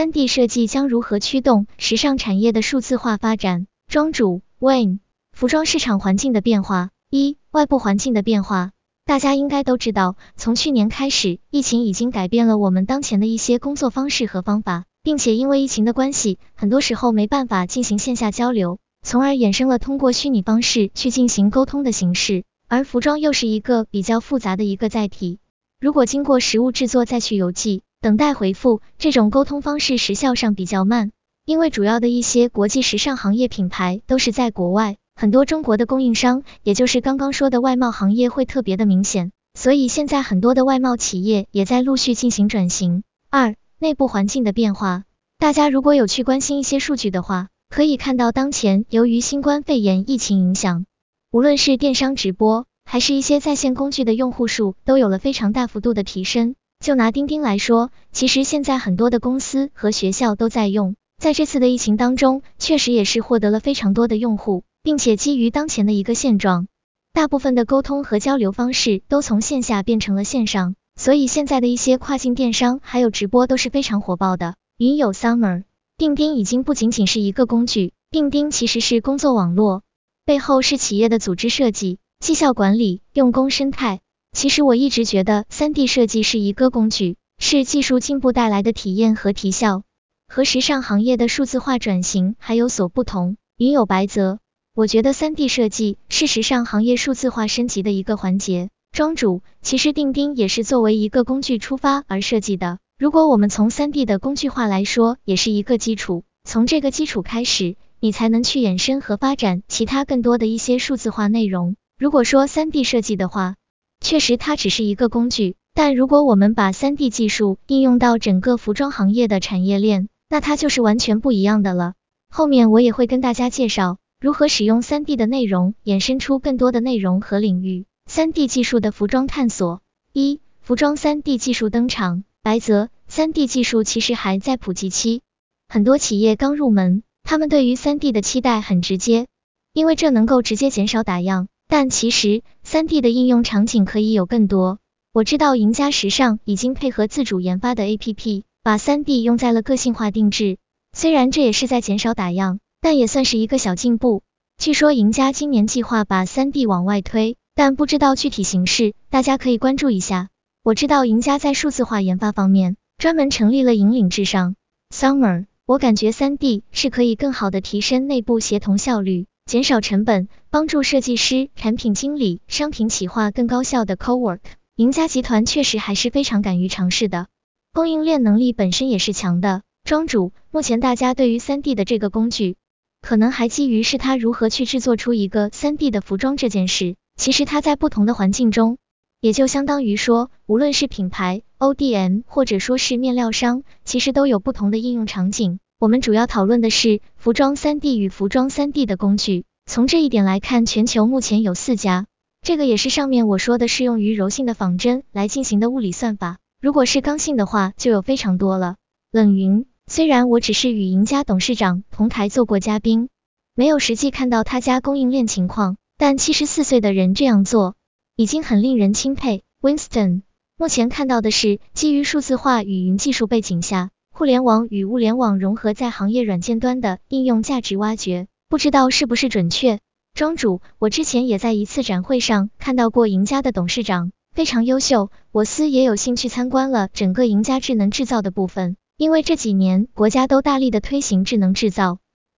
三 D 设计将如何驱动时尚产业的数字化发展？庄主 Wayne，服装市场环境的变化。一、外部环境的变化。大家应该都知道，从去年开始，疫情已经改变了我们当前的一些工作方式和方法，并且因为疫情的关系，很多时候没办法进行线下交流，从而衍生了通过虚拟方式去进行沟通的形式。而服装又是一个比较复杂的一个载体，如果经过实物制作再去邮寄，等待回复，这种沟通方式时效上比较慢。因为主要的一些国际时尚行业品牌都是在国外，很多中国的供应商，也就是刚刚说的外贸行业会特别的明显，所以现在很多的外贸企业也在陆续进行转型。二、内部环境的变化，大家如果有去关心一些数据的话，可以看到当前由于新冠肺炎疫情影响。无论是电商直播，还是一些在线工具的用户数，都有了非常大幅度的提升。就拿钉钉来说，其实现在很多的公司和学校都在用，在这次的疫情当中，确实也是获得了非常多的用户，并且基于当前的一个现状，大部分的沟通和交流方式都从线下变成了线上，所以现在的一些跨境电商还有直播都是非常火爆的。云友 Summer，钉钉已经不仅仅是一个工具，钉钉其实是工作网络。背后是企业的组织设计、绩效管理、用工生态。其实我一直觉得三 D 设计是一个工具，是技术进步带来的体验和提效，和时尚行业的数字化转型还有所不同。云有白泽，我觉得三 D 设计是时尚行业数字化升级的一个环节。庄主，其实钉钉也是作为一个工具出发而设计的。如果我们从三 D 的工具化来说，也是一个基础，从这个基础开始。你才能去衍生和发展其他更多的一些数字化内容。如果说三 D 设计的话，确实它只是一个工具，但如果我们把三 D 技术应用到整个服装行业的产业链，那它就是完全不一样的了。后面我也会跟大家介绍如何使用三 D 的内容衍生出更多的内容和领域。三 D 技术的服装探索一，服装三 D 技术登场。白泽，三 D 技术其实还在普及期，很多企业刚入门。他们对于三 D 的期待很直接，因为这能够直接减少打样。但其实三 D 的应用场景可以有更多。我知道赢家时尚已经配合自主研发的 APP，把三 D 用在了个性化定制。虽然这也是在减少打样，但也算是一个小进步。据说赢家今年计划把三 D 往外推，但不知道具体形式，大家可以关注一下。我知道赢家在数字化研发方面专门成立了引领至上 Summer。我感觉三 D 是可以更好的提升内部协同效率，减少成本，帮助设计师、产品经理、商品企划更高效的 co-work。赢家集团确实还是非常敢于尝试的，供应链能力本身也是强的。庄主，目前大家对于三 D 的这个工具，可能还基于是他如何去制作出一个三 D 的服装这件事。其实它在不同的环境中，也就相当于说，无论是品牌。ODM 或者说是面料商，其实都有不同的应用场景。我们主要讨论的是服装 3D 与服装 3D 的工具。从这一点来看，全球目前有四家。这个也是上面我说的适用于柔性的仿真来进行的物理算法。如果是刚性的话，就有非常多了。冷云，虽然我只是与赢家董事长同台做过嘉宾，没有实际看到他家供应链情况，但七十四岁的人这样做，已经很令人钦佩。Winston。目前看到的是基于数字化与云技术背景下，互联网与物联网融合在行业软件端的应用价值挖掘，不知道是不是准确。庄主，我之前也在一次展会上看到过赢家的董事长，非常优秀，我司也有兴趣参观了整个赢家智能制造的部分，因为这几年国家都大力的推行智能制造，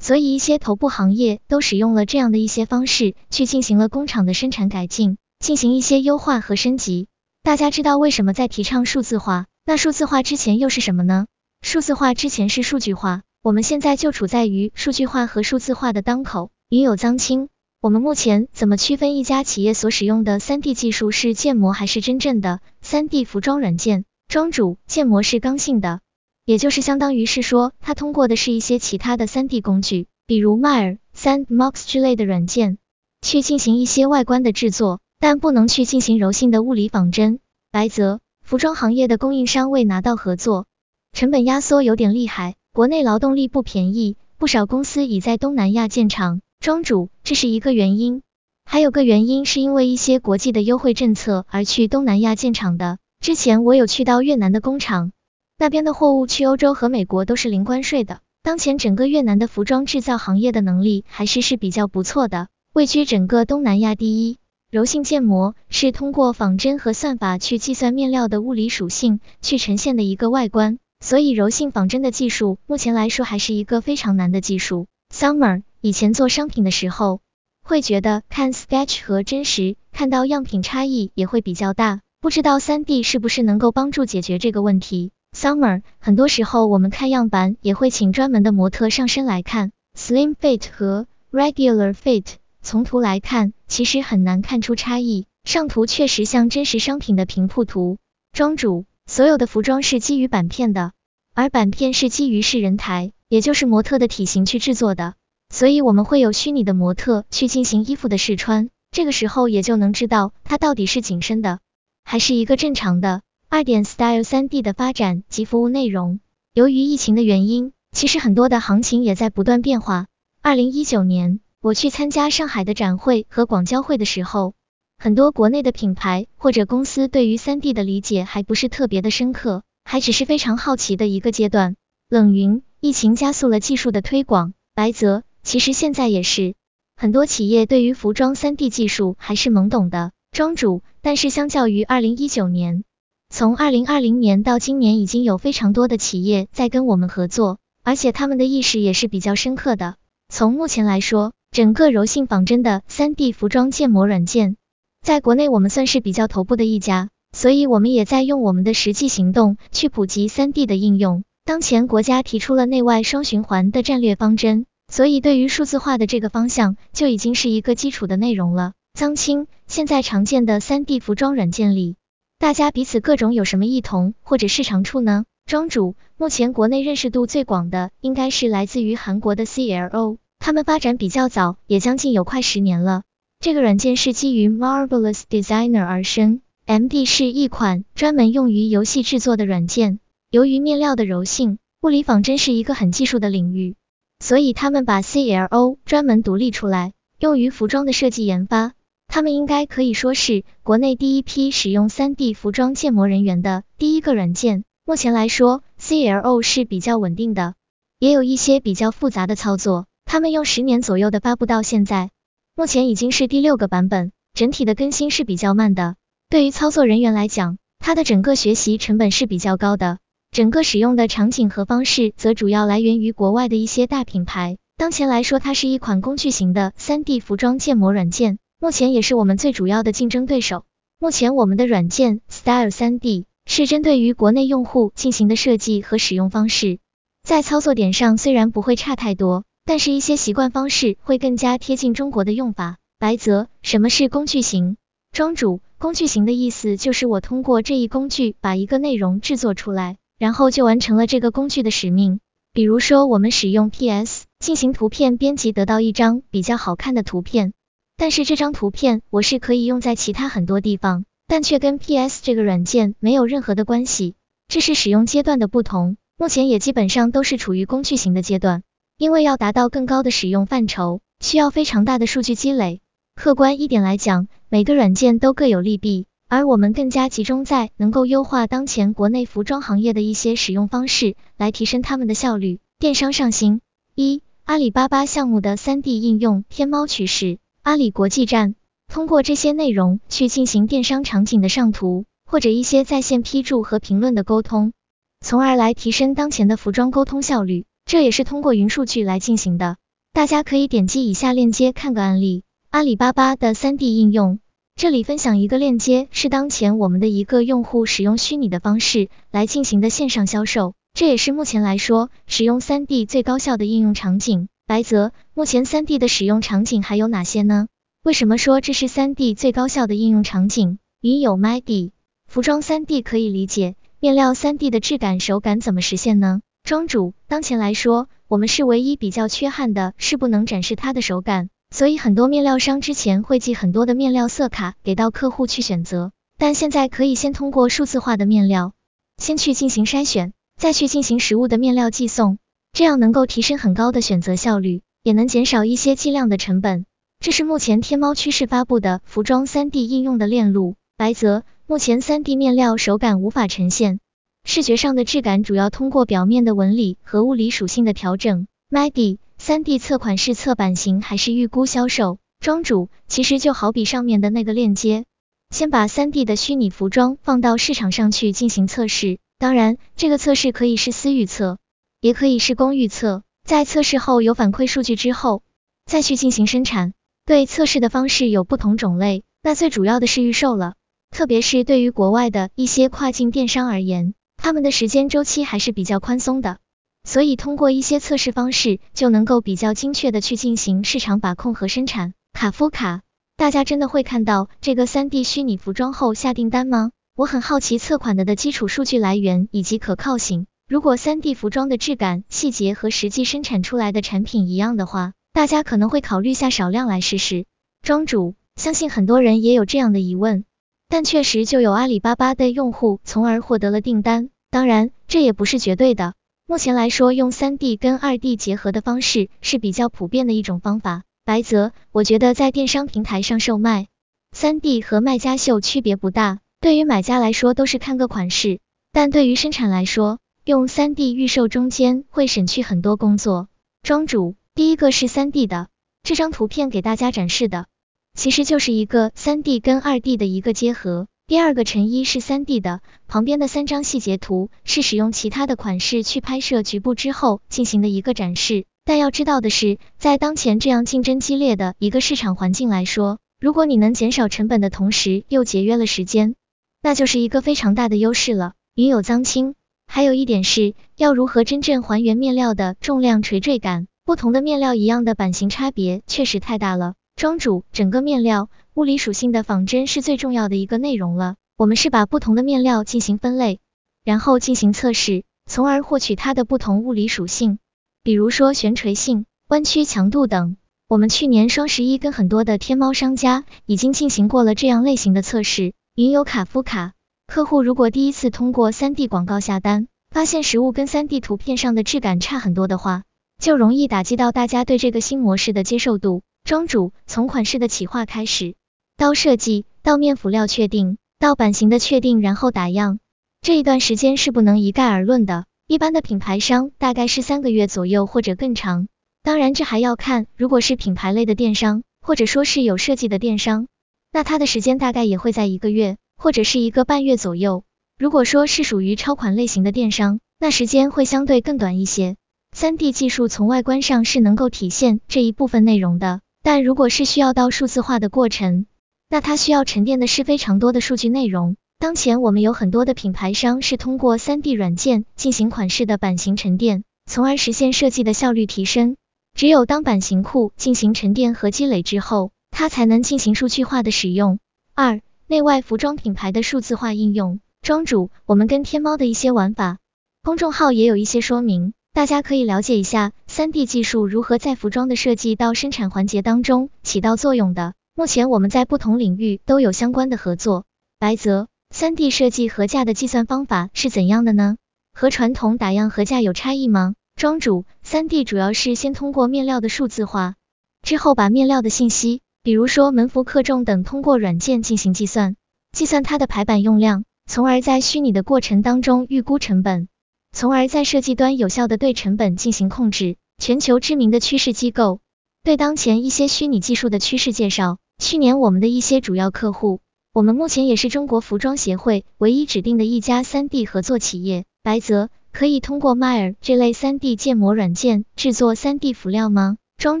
所以一些头部行业都使用了这样的一些方式去进行了工厂的生产改进，进行一些优化和升级。大家知道为什么在提倡数字化？那数字化之前又是什么呢？数字化之前是数据化，我们现在就处在于数据化和数字化的当口。云有脏青，我们目前怎么区分一家企业所使用的三 D 技术是建模还是真正的三 D 服装软件？庄主，建模是刚性的，也就是相当于是说，它通过的是一些其他的三 D 工具，比如 Maya、Sandbox 之类的软件，去进行一些外观的制作。但不能去进行柔性的物理仿真。白泽，服装行业的供应商未拿到合作，成本压缩有点厉害，国内劳动力不便宜，不少公司已在东南亚建厂。庄主，这是一个原因，还有个原因是因为一些国际的优惠政策而去东南亚建厂的。之前我有去到越南的工厂，那边的货物去欧洲和美国都是零关税的。当前整个越南的服装制造行业的能力还是是比较不错的，位居整个东南亚第一。柔性建模是通过仿真和算法去计算面料的物理属性，去呈现的一个外观。所以柔性仿真的技术，目前来说还是一个非常难的技术。Summer 以前做商品的时候，会觉得看 sketch 和真实看到样品差异也会比较大，不知道三 D 是不是能够帮助解决这个问题。Summer 很多时候我们看样板也会请专门的模特上身来看 slim fit 和 regular fit。从图来看，其实很难看出差异。上图确实像真实商品的平铺图。庄主，所有的服装是基于板片的，而板片是基于是人台，也就是模特的体型去制作的。所以我们会有虚拟的模特去进行衣服的试穿，这个时候也就能知道它到底是紧身的，还是一个正常的。二点 Style 三 D 的发展及服务内容，由于疫情的原因，其实很多的行情也在不断变化。二零一九年。我去参加上海的展会和广交会的时候，很多国内的品牌或者公司对于三 D 的理解还不是特别的深刻，还只是非常好奇的一个阶段。冷云，疫情加速了技术的推广。白泽，其实现在也是，很多企业对于服装三 D 技术还是懵懂的。庄主，但是相较于二零一九年，从二零二零年到今年，已经有非常多的企业在跟我们合作，而且他们的意识也是比较深刻的。从目前来说，整个柔性仿真的三 D 服装建模软件，在国内我们算是比较头部的一家，所以我们也在用我们的实际行动去普及三 D 的应用。当前国家提出了内外双循环的战略方针，所以对于数字化的这个方向就已经是一个基础的内容了。张青，现在常见的三 D 服装软件里，大家彼此各种有什么异同或者市场处呢？庄主，目前国内认识度最广的应该是来自于韩国的 CLO。他们发展比较早，也将近有快十年了。这个软件是基于 Marvelous Designer 而生，MD 是一款专门用于游戏制作的软件。由于面料的柔性，物理仿真是一个很技术的领域，所以他们把 CLO 专门独立出来，用于服装的设计研发。他们应该可以说是国内第一批使用 3D 服装建模人员的第一个软件。目前来说，CLO 是比较稳定的，也有一些比较复杂的操作。他们用十年左右的发布到现在，目前已经是第六个版本，整体的更新是比较慢的。对于操作人员来讲，它的整个学习成本是比较高的，整个使用的场景和方式则主要来源于国外的一些大品牌。当前来说，它是一款工具型的 3D 服装建模软件，目前也是我们最主要的竞争对手。目前我们的软件 Style 3D 是针对于国内用户进行的设计和使用方式，在操作点上虽然不会差太多。但是，一些习惯方式会更加贴近中国的用法。白泽，什么是工具型？庄主，工具型的意思就是我通过这一工具把一个内容制作出来，然后就完成了这个工具的使命。比如说，我们使用 PS 进行图片编辑，得到一张比较好看的图片，但是这张图片我是可以用在其他很多地方，但却跟 PS 这个软件没有任何的关系。这是使用阶段的不同，目前也基本上都是处于工具型的阶段。因为要达到更高的使用范畴，需要非常大的数据积累。客观一点来讲，每个软件都各有利弊，而我们更加集中在能够优化当前国内服装行业的一些使用方式，来提升他们的效率。电商上新一，阿里巴巴项目的三 D 应用，天猫趋势，阿里国际站，通过这些内容去进行电商场景的上图，或者一些在线批注和评论的沟通，从而来提升当前的服装沟通效率。这也是通过云数据来进行的，大家可以点击以下链接看个案例，阿里巴巴的三 D 应用。这里分享一个链接，是当前我们的一个用户使用虚拟的方式来进行的线上销售，这也是目前来说使用三 D 最高效的应用场景。白泽，目前三 D 的使用场景还有哪些呢？为什么说这是三 D 最高效的应用场景？云友 MyD，服装三 D 可以理解，面料三 D 的质感手感怎么实现呢？庄主，当前来说，我们是唯一比较缺憾的，是不能展示它的手感，所以很多面料商之前会寄很多的面料色卡给到客户去选择，但现在可以先通过数字化的面料，先去进行筛选，再去进行实物的面料寄送，这样能够提升很高的选择效率，也能减少一些计量的成本。这是目前天猫趋势发布的服装三 D 应用的链路。白泽，目前三 D 面料手感无法呈现。视觉上的质感主要通过表面的纹理和物理属性的调整 maggi。MADI 3D 测款式测版型还是预估销售？庄主其实就好比上面的那个链接，先把 3D 的虚拟服装放到市场上去进行测试。当然，这个测试可以是私预测，也可以是公预测。在测试后有反馈数据之后，再去进行生产。对测试的方式有不同种类，那最主要的是预售了。特别是对于国外的一些跨境电商而言，他们的时间周期还是比较宽松的，所以通过一些测试方式就能够比较精确的去进行市场把控和生产。卡夫卡，大家真的会看到这个三 D 虚拟服装后下订单吗？我很好奇测款的的基础数据来源以及可靠性。如果三 D 服装的质感、细节和实际生产出来的产品一样的话，大家可能会考虑下少量来试试。庄主，相信很多人也有这样的疑问，但确实就有阿里巴巴的用户从而获得了订单。当然，这也不是绝对的。目前来说，用三 D 跟二 D 结合的方式是比较普遍的一种方法。白泽，我觉得在电商平台上售卖，三 D 和卖家秀区别不大，对于买家来说都是看个款式，但对于生产来说，用三 D 预售中间会省去很多工作。庄主，第一个是三 D 的，这张图片给大家展示的，其实就是一个三 D 跟二 D 的一个结合。第二个成衣是三 D 的，旁边的三张细节图是使用其他的款式去拍摄局部之后进行的一个展示。但要知道的是，在当前这样竞争激烈的一个市场环境来说，如果你能减少成本的同时又节约了时间，那就是一个非常大的优势了。云有脏青，还有一点是要如何真正还原面料的重量垂坠感，不同的面料一样的版型差别确实太大了。庄主，整个面料物理属性的仿真是最重要的一个内容了。我们是把不同的面料进行分类，然后进行测试，从而获取它的不同物理属性。比如说悬垂性、弯曲强度等，我们去年双十一跟很多的天猫商家已经进行过了这样类型的测试。云游卡夫卡，客户如果第一次通过三 D 广告下单，发现实物跟三 D 图片上的质感差很多的话，就容易打击到大家对这个新模式的接受度。庄主，从款式的企划开始，到设计，到面辅料确定，到版型的确定，然后打样，这一段时间是不能一概而论的。一般的品牌商大概是三个月左右或者更长，当然这还要看，如果是品牌类的电商，或者说是有设计的电商，那它的时间大概也会在一个月或者是一个半月左右。如果说是属于超款类型的电商，那时间会相对更短一些。三 D 技术从外观上是能够体现这一部分内容的，但如果是需要到数字化的过程，那它需要沉淀的是非常多的数据内容。当前我们有很多的品牌商是通过 3D 软件进行款式的版型沉淀，从而实现设计的效率提升。只有当版型库进行沉淀和积累之后，它才能进行数据化的使用。二、内外服装品牌的数字化应用。庄主，我们跟天猫的一些玩法，公众号也有一些说明，大家可以了解一下 3D 技术如何在服装的设计到生产环节当中起到作用的。目前我们在不同领域都有相关的合作。白泽。三 D 设计合价的计算方法是怎样的呢？和传统打样合价有差异吗？庄主，三 D 主要是先通过面料的数字化，之后把面料的信息，比如说门幅、克重等，通过软件进行计算，计算它的排版用量，从而在虚拟的过程当中预估成本，从而在设计端有效的对成本进行控制。全球知名的趋势机构对当前一些虚拟技术的趋势介绍。去年我们的一些主要客户。我们目前也是中国服装协会唯一指定的一家 3D 合作企业。白泽可以通过 Mire 这类 3D 建模软件制作 3D 辅料吗？庄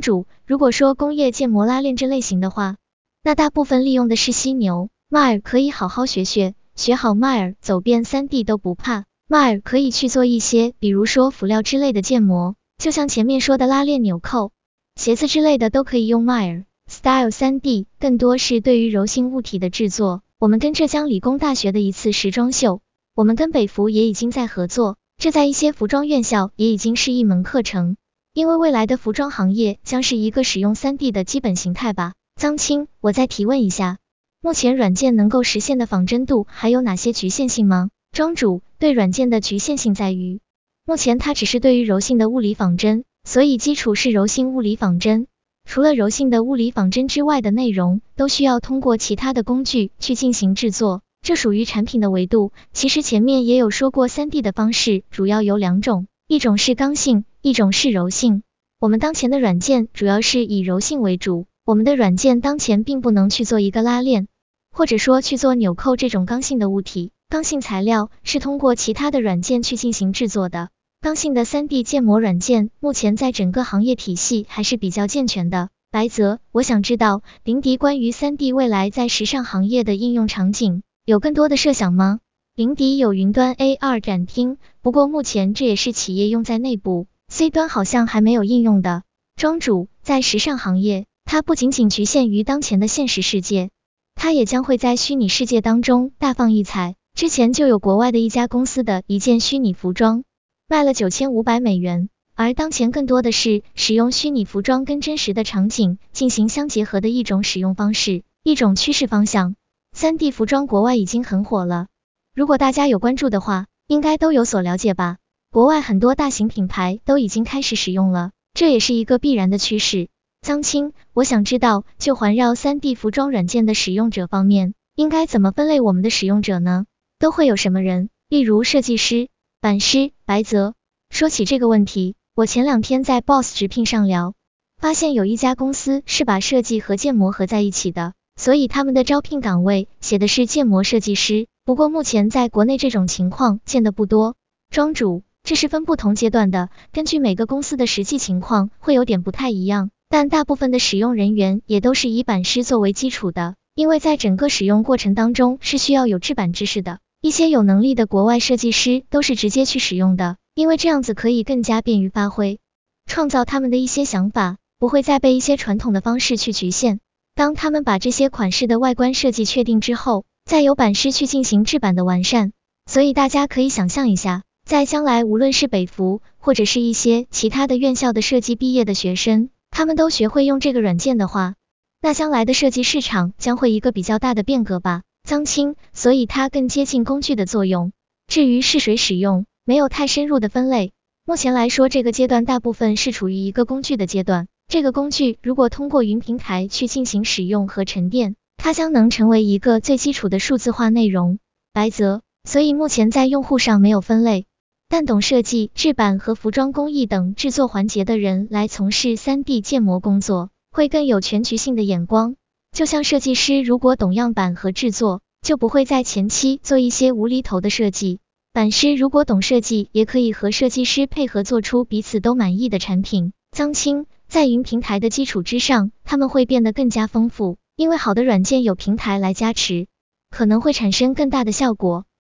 主，如果说工业建模拉链这类型的话，那大部分利用的是犀牛。Mire 可以好好学学，学好 Mire，走遍 3D 都不怕。Mire 可以去做一些，比如说辅料之类的建模，就像前面说的拉链、纽扣、鞋子之类的都可以用 Mire。Style 3D 更多是对于柔性物体的制作。我们跟浙江理工大学的一次时装秀，我们跟北服也已经在合作，这在一些服装院校也已经是一门课程。因为未来的服装行业将是一个使用 3D 的基本形态吧。张青，我再提问一下，目前软件能够实现的仿真度还有哪些局限性吗？庄主，对软件的局限性在于，目前它只是对于柔性的物理仿真，所以基础是柔性物理仿真。除了柔性的物理仿真之外的内容，都需要通过其他的工具去进行制作。这属于产品的维度。其实前面也有说过，3D 的方式主要有两种，一种是刚性，一种是柔性。我们当前的软件主要是以柔性为主，我们的软件当前并不能去做一个拉链，或者说去做纽扣这种刚性的物体。刚性材料是通过其他的软件去进行制作的。刚性的 3D 建模软件目前在整个行业体系还是比较健全的。白泽，我想知道林迪关于 3D 未来在时尚行业的应用场景有更多的设想吗？林迪有云端 AR 展厅，不过目前这也是企业用在内部，C 端好像还没有应用的。庄主，在时尚行业，它不仅仅局限于当前的现实世界，它也将会在虚拟世界当中大放异彩。之前就有国外的一家公司的一件虚拟服装。卖了九千五百美元，而当前更多的是使用虚拟服装跟真实的场景进行相结合的一种使用方式，一种趋势方向。三 D 服装国外已经很火了，如果大家有关注的话，应该都有所了解吧？国外很多大型品牌都已经开始使用了，这也是一个必然的趋势。张青，我想知道，就环绕三 D 服装软件的使用者方面，应该怎么分类我们的使用者呢？都会有什么人？例如设计师。版师白泽，说起这个问题，我前两天在 Boss 直聘上聊，发现有一家公司是把设计和建模合在一起的，所以他们的招聘岗位写的是建模设计师。不过目前在国内这种情况见的不多。庄主，这是分不同阶段的，根据每个公司的实际情况会有点不太一样，但大部分的使用人员也都是以版师作为基础的，因为在整个使用过程当中是需要有制版知识的。一些有能力的国外设计师都是直接去使用的，因为这样子可以更加便于发挥，创造他们的一些想法，不会再被一些传统的方式去局限。当他们把这些款式的外观设计确定之后，再由版师去进行制版的完善。所以大家可以想象一下，在将来无论是北服或者是一些其他的院校的设计毕业的学生，他们都学会用这个软件的话，那将来的设计市场将会一个比较大的变革吧。脏清，所以它更接近工具的作用。至于是谁使用，没有太深入的分类。目前来说，这个阶段大部分是处于一个工具的阶段。这个工具如果通过云平台去进行使用和沉淀，它将能成为一个最基础的数字化内容。白泽，所以目前在用户上没有分类，但懂设计、制版和服装工艺等制作环节的人来从事 3D 建模工作，会更有全局性的眼光。就像设计师如果懂样板和制作，就不会在前期做一些无厘头的设计。版师如果懂设计，也可以和设计师配合做出彼此都满意的产品。脏清，在云平台的基础之上，他们会变得更加丰富，因为好的软件有平台来加持，可能会产生更大的效果。